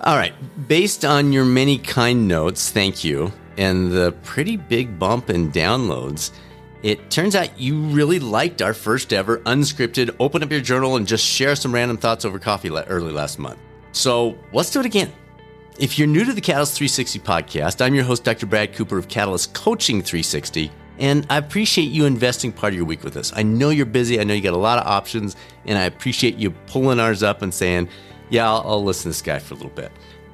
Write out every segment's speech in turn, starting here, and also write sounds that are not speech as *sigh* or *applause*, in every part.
All right. Based on your many kind notes, thank you, and the pretty big bump in downloads, it turns out you really liked our first ever unscripted open up your journal and just share some random thoughts over coffee early last month. So let's do it again. If you're new to the Catalyst 360 podcast, I'm your host, Dr. Brad Cooper of Catalyst Coaching 360, and I appreciate you investing part of your week with us. I know you're busy, I know you got a lot of options, and I appreciate you pulling ours up and saying, yeah, I'll, I'll listen to this guy for a little bit.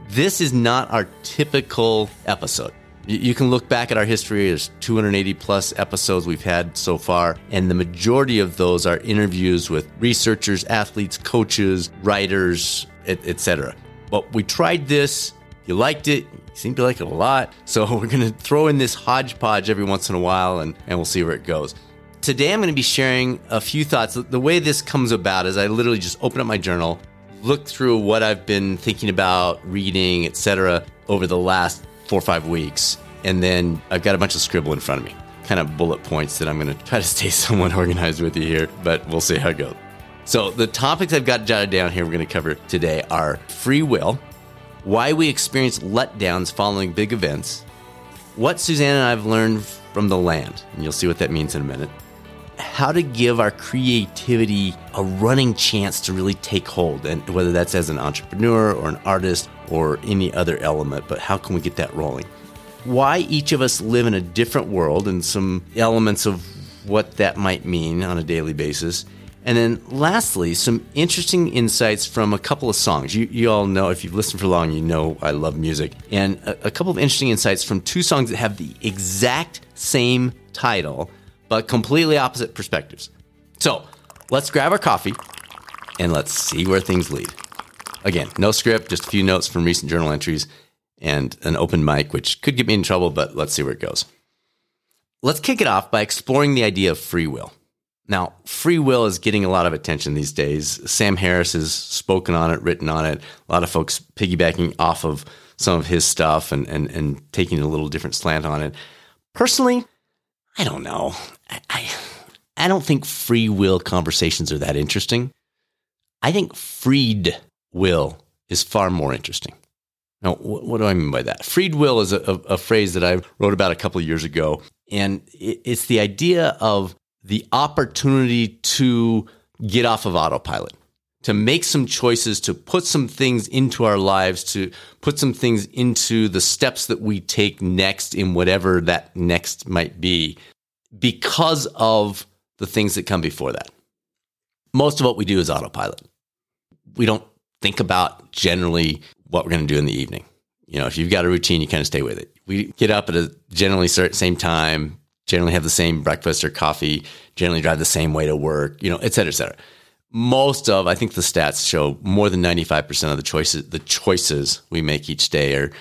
This is not our typical episode. You can look back at our history. There's 280 plus episodes we've had so far, and the majority of those are interviews with researchers, athletes, coaches, writers, etc. But we tried this. You liked it. You seem to like it a lot. So *laughs* we're going to throw in this hodgepodge every once in a while, and, and we'll see where it goes. Today, I'm going to be sharing a few thoughts. The way this comes about is I literally just open up my journal, look through what I've been thinking about, reading, etc., over the last four or five weeks. And then I've got a bunch of scribble in front of me, kind of bullet points that I'm going to try to *laughs* stay somewhat organized with you here, but we'll see how it goes. So, the topics I've got jotted down here we're going to cover today are free will, why we experience letdowns following big events, what Suzanne and I have learned from the land, and you'll see what that means in a minute, how to give our creativity a running chance to really take hold, and whether that's as an entrepreneur or an artist or any other element, but how can we get that rolling? Why each of us live in a different world and some elements of what that might mean on a daily basis. And then lastly, some interesting insights from a couple of songs. You, you all know, if you've listened for long, you know I love music. And a, a couple of interesting insights from two songs that have the exact same title, but completely opposite perspectives. So let's grab our coffee and let's see where things lead. Again, no script, just a few notes from recent journal entries and an open mic, which could get me in trouble, but let's see where it goes. Let's kick it off by exploring the idea of free will. Now, free will is getting a lot of attention these days. Sam Harris has spoken on it, written on it. A lot of folks piggybacking off of some of his stuff and, and, and taking a little different slant on it. Personally, I don't know. I, I, I don't think free will conversations are that interesting. I think freed will is far more interesting. Now, what do I mean by that? Freed will is a, a, a phrase that I wrote about a couple of years ago, and it's the idea of the opportunity to get off of autopilot, to make some choices, to put some things into our lives, to put some things into the steps that we take next in whatever that next might be, because of the things that come before that. Most of what we do is autopilot. We don't think about generally what we're going to do in the evening. You know, if you've got a routine, you kind of stay with it. We get up at a generally same time, generally have the same breakfast or coffee, generally drive the same way to work, you know, et cetera, et cetera. Most of, I think the stats show more than 95% of the choices, the choices we make each day are,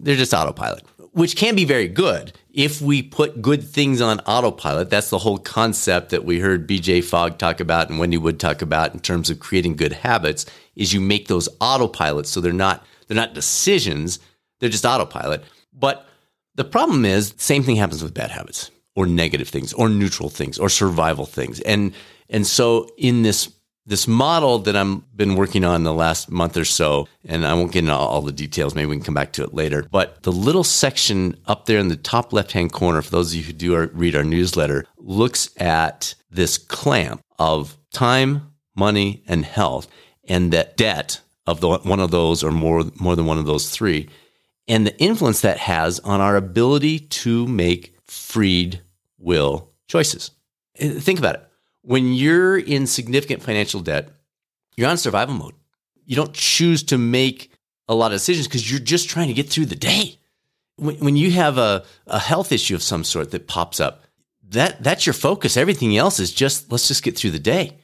they're just autopilot, which can be very good if we put good things on autopilot. That's the whole concept that we heard BJ Fogg talk about and Wendy Wood talk about in terms of creating good habits is you make those autopilots so they're not they're not decisions, they're just autopilot. But the problem is same thing happens with bad habits or negative things or neutral things or survival things. And and so in this this model that I'm been working on the last month or so, and I won't get into all the details. Maybe we can come back to it later. But the little section up there in the top left hand corner, for those of you who do our, read our newsletter, looks at this clamp of time, money, and health, and that debt of the, one of those or more more than one of those three, and the influence that has on our ability to make freed will choices. Uh, think about it. When you're in significant financial debt, you're on survival mode. You don't choose to make a lot of decisions because you're just trying to get through the day. When, when you have a, a health issue of some sort that pops up, that that's your focus. Everything else is just let's just get through the day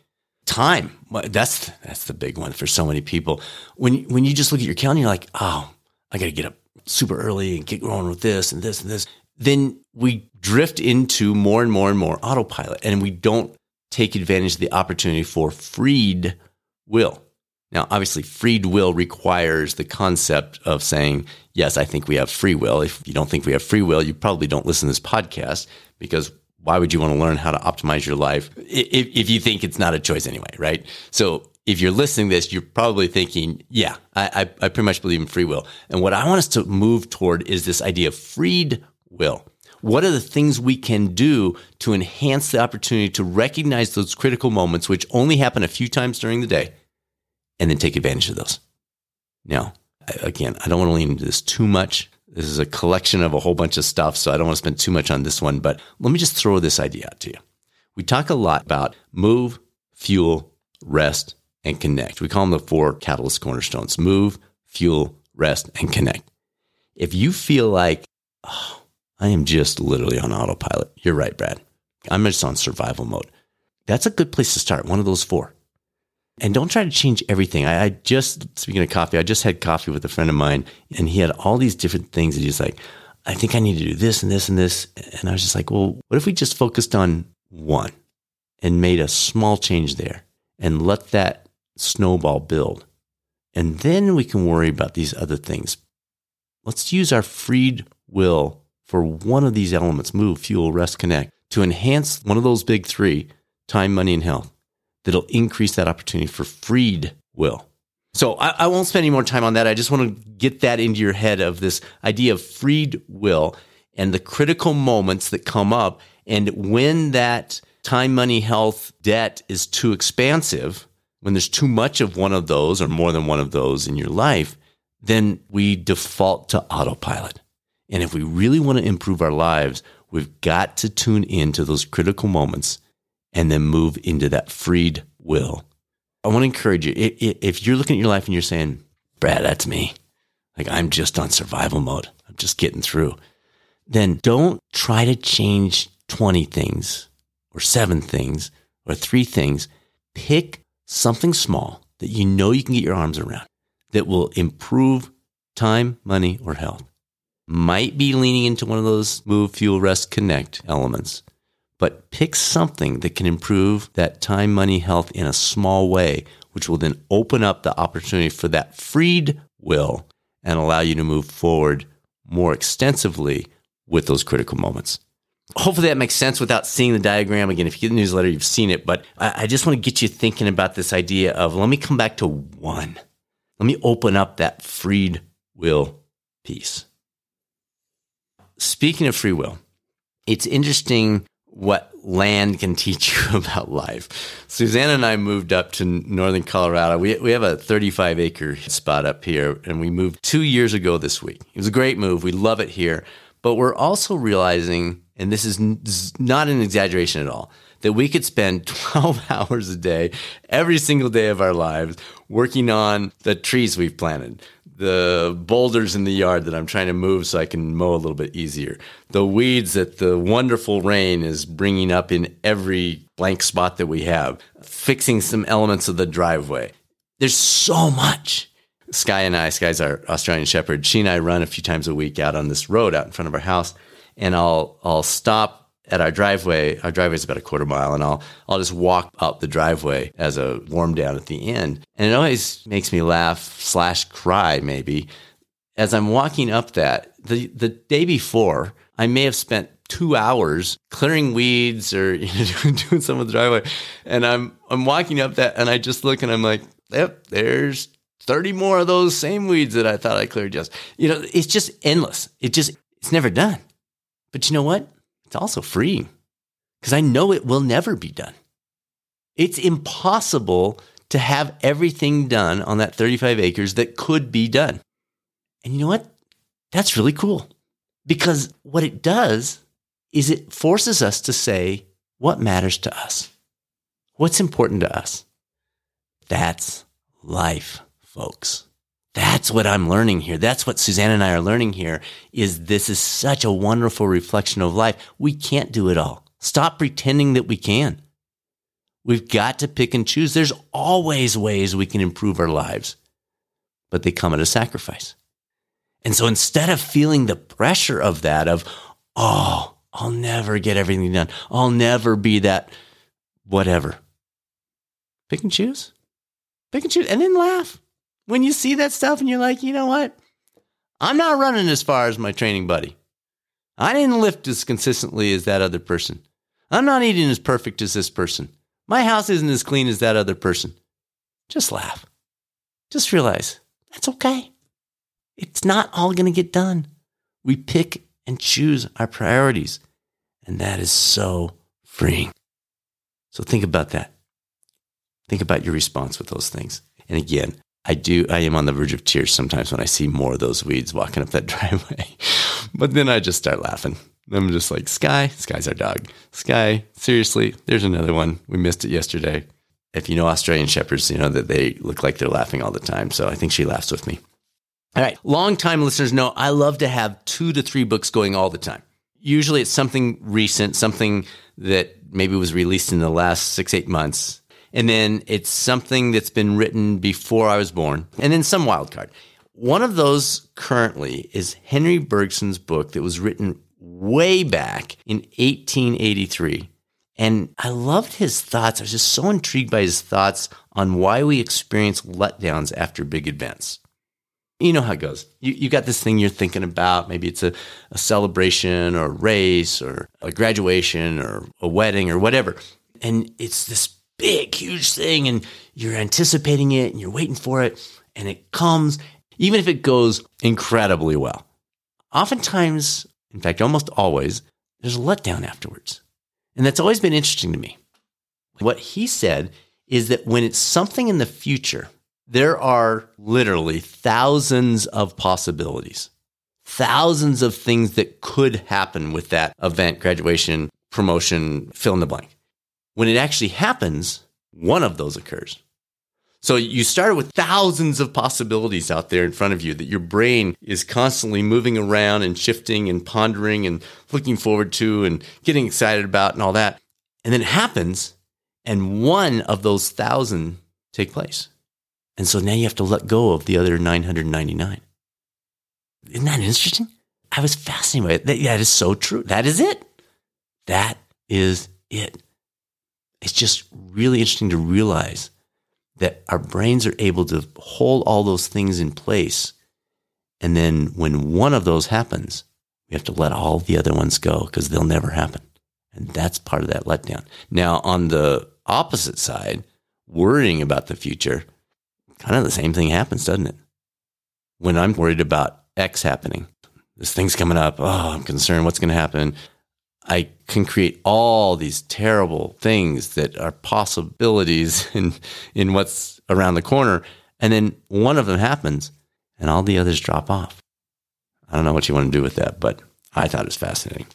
time. That's that's the big one for so many people. When when you just look at your calendar, you're like, oh, I got to get up super early and get going with this and this and this. Then we drift into more and more and more autopilot, and we don't take advantage of the opportunity for freed will. Now, obviously, freed will requires the concept of saying, yes, I think we have free will. If you don't think we have free will, you probably don't listen to this podcast because why would you want to learn how to optimize your life if, if you think it's not a choice anyway, right? So if you're listening to this, you're probably thinking, yeah, I, I, I pretty much believe in free will. And what I want us to move toward is this idea of freed will. What are the things we can do to enhance the opportunity to recognize those critical moments, which only happen a few times during the day, and then take advantage of those? Now, again, I don't want to lean into this too much. This is a collection of a whole bunch of stuff, so I don't want to spend too much on this one, but let me just throw this idea out to you. We talk a lot about move, fuel, rest, and connect. We call them the four catalyst cornerstones move, fuel, rest, and connect. If you feel like, oh, I am just literally on autopilot. You're right, Brad. I'm just on survival mode. That's a good place to start. One of those four. And don't try to change everything. I, I, just, speaking of coffee, I just had coffee with a friend of mine and he had all these different things. And he's like, I think I need to do this and this and this. And I was just like, well, what if we just focused on one and made a small change there and let that snowball build? And then we can worry about these other things. Let's use our freed will for one of these elements move, fuel, rest, connect to enhance one of those big three time, money, and health that'll increase that opportunity for freed will. So I, I, won't spend any more time on that. I just want to get that into your head of this idea of freed will and the critical moments that come up. And when that time, money, health debt is too expansive, when there's too much of one of those or more than one of those in your life, then we default to autopilot. And if we really want to improve our lives, we've got to tune into those critical moments and then move into that freed will. I want to encourage you if you're looking at your life and you're saying, Brad, that's me. Like I'm just on survival mode. I'm just getting through. Then don't try to change 20 things or seven things or three things. Pick something small that you know you can get your arms around that will improve time, money, or health might be leaning into one of those move, fuel, rest, connect elements, but pick something that can improve that time, money, health in a small way, which will then open up the opportunity for that freed will and allow you to move forward more extensively with those critical moments. Hopefully that makes sense without seeing the diagram. Again, if you get the newsletter, you've seen it, but I, just want to get you thinking about this idea of let me come back to one. Let me open up that freed will piece. Speaking of free will, it's interesting what land can teach *laughs* you about life. Suzanne and I moved up to northern Colorado. We, we have a 35 acre spot up here, and we moved two years ago this week. It was a great move. We love it here. But we're also realizing, and this is not an exaggeration at all, that we could spend *laughs* 12 hours a day, every single day of our lives, working on the trees we've planted the boulders in the yard that I'm trying to move so I can mow a little bit easier, the weeds that the wonderful rain is bringing up in every blank spot that we have, fixing some elements of the driveway. There's so much. Sky and I, Sky's our Australian Shepherd. She and I run a few times a week out on this road out in front of our house, and I'll I'll stop at our driveway, our driveway is about a quarter mile, and I'll I'll just walk up the driveway as a warm down at the end, and it always makes me laugh slash cry maybe as I'm walking up that. the The day before, I may have spent two hours clearing weeds or *laughs* you know, doing some of the driveway, and I'm I'm walking up that, and I just look and I'm like, yep, there's 30 more of those same weeds that I thought I cleared just. You know, it's just endless. It just it's never done. But you know what? It's also freeing because I know it will never be done. It's impossible to have everything done on that 35 acres that could be done. And you know what? That's really cool because what it does is it forces us to say what matters to us, what's important to us. That's life, folks. That's what I'm learning here. That's what Suzanne and I are learning here is this is such a wonderful reflection of life. We can't do it all. Stop pretending that we can. We've got to pick and choose. There's always ways we can improve our lives, but they come at a sacrifice. And so instead of feeling the pressure of that, of, oh, I'll never get everything done, I'll never be that whatever, pick and choose. Pick and choose and then laugh when you see that stuff and you're like, you know what? I'm not running as far as my training buddy. I didn't lift as consistently as that other person. I'm not eating as perfect as this person. My house isn't as clean as that other person. just laugh. Just realize that's okay. It's not all going to get done. We pick and choose our priorities, and that is so freeing. So think about that. Think about your response with those things. And again, I do, I am on the verge of tears sometimes when I see more of those weeds walking up that *laughs* driveway. but then I just start laughing. I'm just like, Sky, Sky's our dog. Sky, seriously, there's another one. We missed it yesterday. If you know Australian Shepherds, you know that they look like they're laughing all the time. So I think she laughs with me. All right. Long-time listeners know I love to have two to three books going all the time. Usually it's something recent, something that maybe was released in the last six, eight months. And then it's something that's been written before I was born, and then some wild card. One of those currently is Henri Bergson's book that was written way back in 1883. And I loved his thoughts. I was just so intrigued by his thoughts on why we experience letdowns after big events. You know how it goes. You, you got this thing you're thinking about. Maybe it's a, a celebration or a race or a graduation or a wedding or whatever. And it's this big, huge thing, and you're anticipating it and you're waiting for it, and it comes, even if it goes incredibly well. Oftentimes, in fact, almost always, there's a letdown afterwards. And that's always been interesting to me. What he said is that when it's something in the future, there are literally thousands of possibilities, thousands of things that could happen with that event, graduation, promotion, fill in the blank. When it actually happens, one of those occurs. So you started with thousands of possibilities out there in front of you that your brain is constantly moving around and shifting and pondering and looking forward to and getting excited about and all that. And then it happens and one of those thousand take place. And so now you have to let go of the other 999. Isn't that interesting? I was fascinated by it. That is so true. That is it. That is it. It's just really interesting to realize that our brains are able to hold all those things in place. And then when one of those happens, we have to let all the other ones go because they'll never happen. And that's part of that letdown. Now, on the opposite side, worrying about the future, kind of the same thing happens, doesn't it? When I'm worried about X happening, this thing's coming up. Oh, I'm concerned. What's going to happen? I can create all these terrible things that are possibilities *laughs* in, in what's around the corner. And then one of them happens and all the others drop off. I don't know what you want to do with that, but I thought it was fascinating.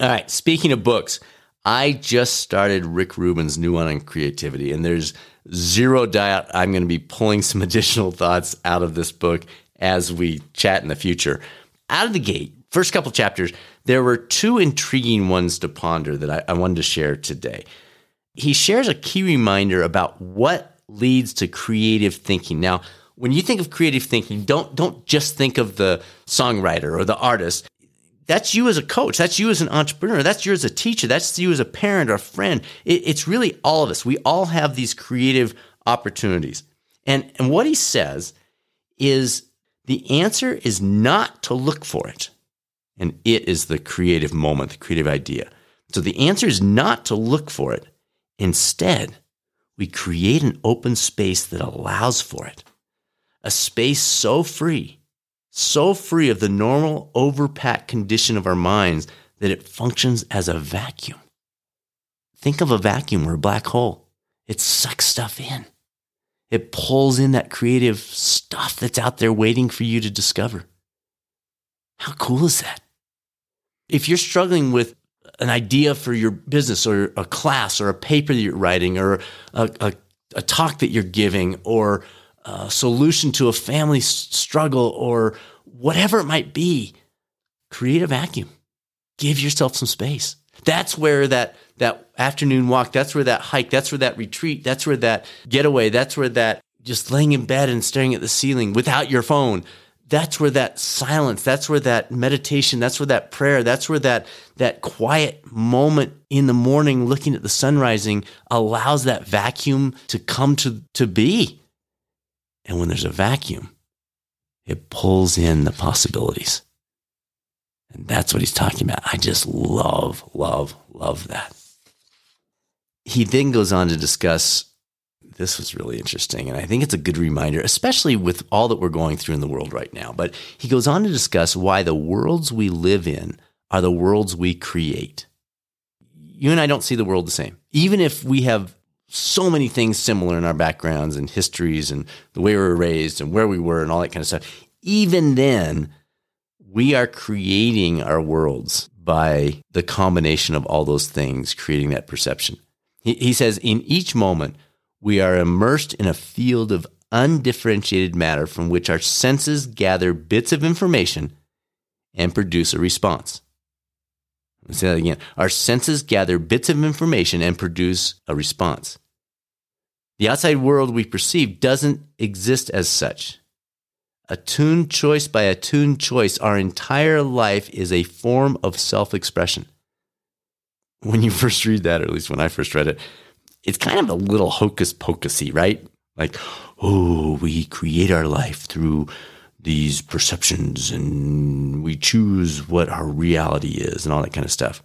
All right. Speaking of books, I just started Rick Rubin's new one on creativity, and there's zero doubt I'm going to be pulling some *laughs* additional thoughts out of this book as we chat in the future. Out of the gate, first couple chapters, there were two intriguing ones to ponder that I, I wanted to share today. He shares a key reminder about what leads to creative thinking. Now, when you think of creative thinking, don't don't just think of the songwriter or the artist. That's you as a coach. That's you as an entrepreneur. That's you as a teacher. That's you as a parent or a friend. It, it's really all of us. We all have these creative opportunities. And, and what he says is the answer is not to look for it. And it is the creative moment, the creative idea. So the answer is not to look for it. Instead, we create an open space that allows for it. A space so free, so free of the normal overpacked condition of our minds that it functions as a vacuum. Think of a vacuum or a black hole. It sucks stuff in. It pulls in that creative stuff that's out there waiting for you to discover. How cool is that? If you're struggling with an idea for your business or a class or a paper that you're writing or a, a, a talk that you're giving or a solution to a family struggle or whatever it might be, create a vacuum. Give yourself some space. That's where that that afternoon walk, that's where that hike, that's where that retreat, that's where that getaway, that's where that just laying in bed and staring at the ceiling without your phone, that's where that silence, that's where that meditation, that's where that prayer, that's where that, that quiet moment in the morning looking at the sun rising allows that vacuum to come to, to be. And when there's a vacuum, it pulls in the possibilities. And that's what he's talking about. I just love, love, love that. He then goes on to discuss this was really interesting. And I think it's a good reminder, especially with all that we're going through in the world right now. But he goes on to discuss why the worlds we live in are the worlds we create. You and I don't see the world the same. Even if we have so many things similar in our backgrounds and histories and the way we were raised and where we were and all that kind of stuff, even then, we are creating our worlds by the combination of all those things, creating that perception. He, he says, in each moment, we are immersed in a field of undifferentiated matter from which our senses gather bits of information and produce a response. Let's say that again. Our senses gather bits of information and produce a response. The outside world we perceive doesn't exist as such. Attuned choice by attuned choice, our entire life is a form of self expression. When you *laughs* first read that, or at least when I first read it, it's kind of a little hocus pocusy, right? Like, oh, we create our life through these perceptions and we choose what our reality is and all that kind of stuff.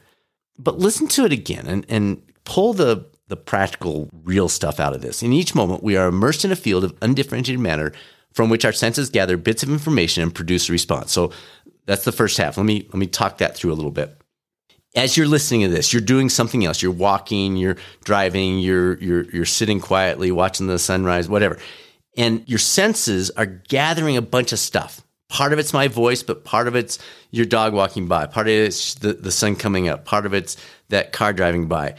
But listen to it again and, and pull the, the practical, real stuff out of this. In each moment, we are immersed in a field of undifferentiated matter from which our senses gather bits of information and produce a response. So that's the first half. Let me let me talk that through a little bit. As you're listening to this, you're doing something else. You're walking, you're driving, you're you're you're sitting quietly watching the sunrise, whatever and your senses are gathering a bunch of stuff. Part of it's my voice, but part of it's your dog walking by. Part of it's the, the sun coming up. Part of it's that car driving by.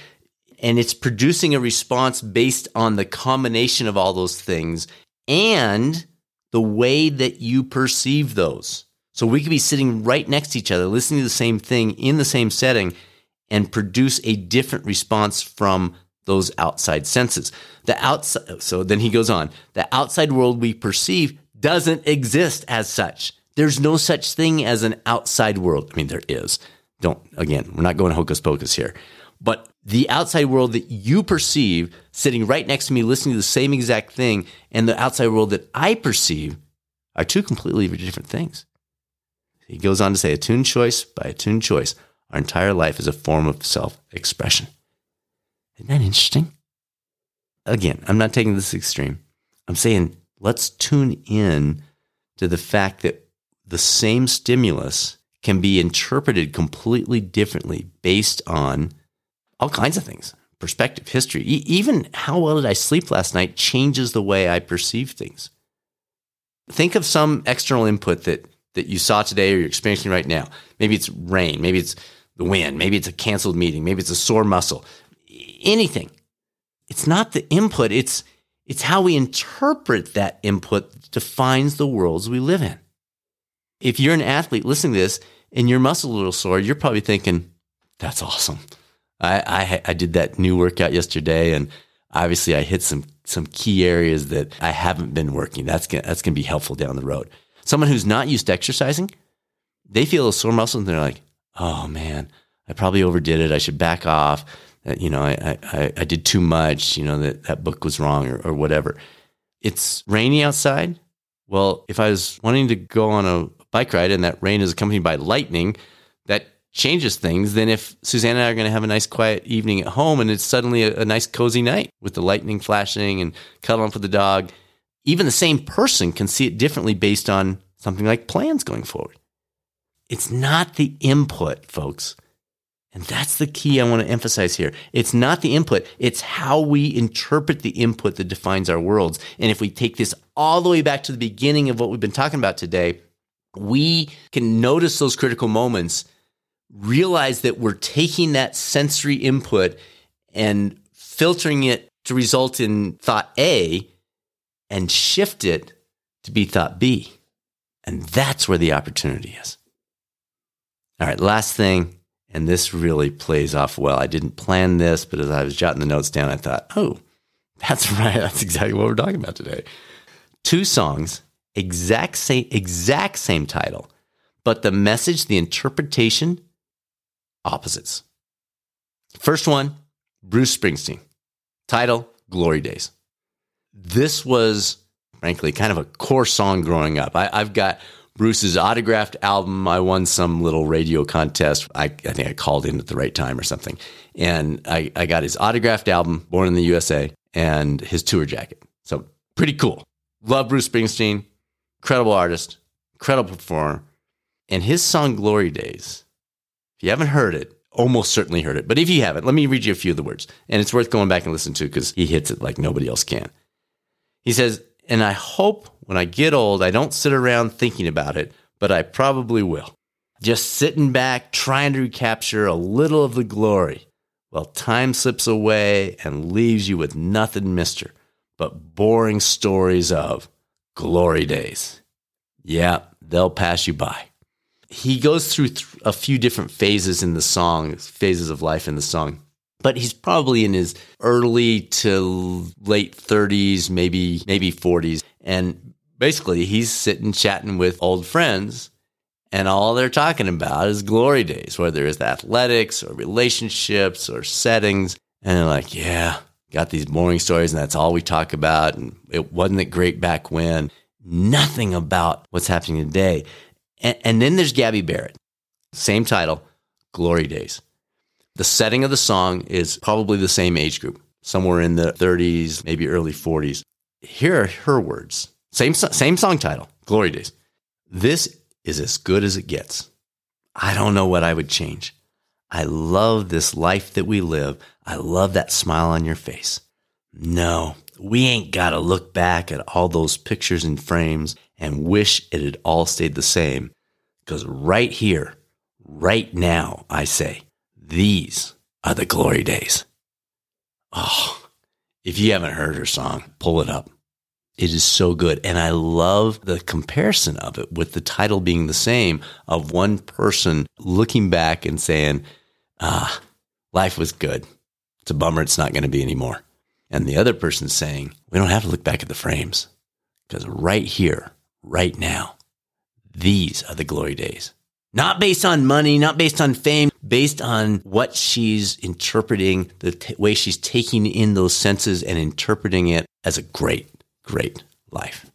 And it's producing a response based on the combination of all those things and the way that you perceive those. So we could be sitting right next to each other, listening to the same thing in the same setting, and produce a different response from those outside senses. The outside, so then he goes on, the outside world we perceive doesn't exist as such. There's no such thing as an outside world. I mean, there is. Don't, again, we're not going hocus pocus here. But the outside world that you perceive sitting right next to me, listening to the same exact thing, and the outside world that I perceive are two completely different things. He goes on to say, attuned choice by attuned choice, our entire life is a form of self expression. Isn't that interesting? Again, I'm not taking this extreme. I'm saying let's tune in to the fact that the same stimulus can be interpreted completely differently based on all kinds of things perspective, history, e- even how well did I sleep last night changes the way I perceive things. Think of some external input that, that you saw today or you're experiencing right now. Maybe it's rain, maybe it's the wind, maybe it's a canceled meeting, maybe it's a sore muscle, anything. It's not the input, it's it's how we interpret that input defines the worlds we live in. If you're an athlete listening to this and your muscle a little sore, you're probably thinking, that's awesome. I, I, I did that new workout yesterday and obviously I hit some some key areas that I haven't been working. That's gonna, that's going to be helpful down the road. Someone who's not used to exercising, they feel a sore muscle and they're like, "Oh man, I probably overdid it. I should back off uh, you know, I, I, I did too much, you know, that that book was wrong or, or whatever. It's rainy outside. Well, if I was wanting to go on a bike ride and that rain is accompanied by lightning, that changes things than if Suzanne and I are going to have a nice quiet evening at home and it's suddenly a, a nice cozy night with the lightning flashing and cuddling up with the dog. Even the same person can see it differently based on something like plans going forward. It's not the input, folks. And that's the key I want to emphasize here. It's not the input, it's how we interpret the input that defines our worlds. And if we take this all the way back to the beginning of what we've been talking about today, we can notice those critical moments, realize that we're taking that sensory input and filtering it to result in thought A and shift it to be thought B. And that's where the opportunity is. All right, last thing and this really plays off well. I didn't plan this, but as I was jotting the notes down, I thought, oh, that's *laughs* right. That's exactly what we're talking about today. Two songs, exact same, exact same title, but the message, the interpretation, opposites. First one, Bruce Springsteen. Title, Glory Days. This was, frankly, kind of a core song growing up. I, have got Bruce's autographed album. I won some little radio contest. I, I think I called in at the right time or something. And I, I got his autographed album, Born in the USA. and his tour jacket. So pretty cool. Love Bruce Springsteen, incredible artist, incredible performer. And his song Glory Days, if you haven't heard it, almost certainly heard it. But if you haven't, let me read you a few of the words. And it's worth going back and listening to because he hits it like nobody else can. He says, And I hope when I get old, I don't sit around thinking about it, but I probably will. Just sitting back, trying to recapture a little of the glory while time slips away and leaves you with nothing, mister, but boring stories of glory days. Yeah, they'll pass you by he goes through th- a few different phases in the song, phases of life in the song. But he's probably in his early to late 30s, maybe maybe 40s, and basically he's sitting chatting with old friends and all they're talking about is glory days, whether it's athletics or relationships or settings. And they're like, yeah, got these boring stories, and that's all we talk about. And it wasn't it great back when. Nothing about what's happening today. And, and then there's Gabby Barrett, same title, Glory Days. The setting of the song is probably the same age group, somewhere in the 30s, maybe early 40s. Here are her words. Same, same song title, Glory Days. This is as good as it gets. I don't know what I would change. I love this life that we live. I love that smile on your face. No, we ain't got to look back at all those pictures and frames and wish it had all stayed the same. Because right here, right now, I say, these are the glory days. Oh, if you haven't heard her song, pull it up. It is so good. And I love the comparison of it with the title being the same of one person looking back and saying, ah, life was good. It's a bummer it's not going to be anymore. And the other person saying, we don't have to look back at the frames because right here, right now. These are the glory days. Not based on money, not based on fame, based on what she's interpreting, the t- way she's taking in those senses and interpreting it as a great, great life.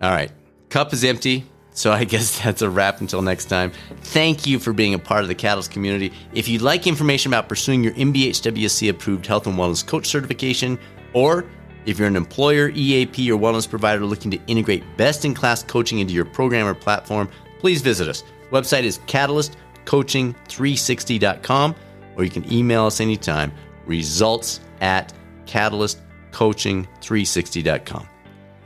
All right, cup is empty. So I *laughs* guess that's a wrap until next time. Thank you for being a part of the Catalyst community. If you'd like information about pursuing your NBHWC approved health and wellness coach certification or if you're an employer, EAP, or wellness provider looking to integrate best in class coaching into your program or platform, please visit us. Website is catalystcoaching360.com, or you can email us anytime. Results at catalystcoaching360.com.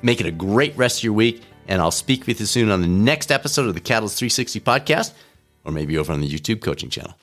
Make it a great rest of your week, and I'll speak with you soon on the next episode of the Catalyst 360 podcast, or maybe over on the YouTube coaching channel.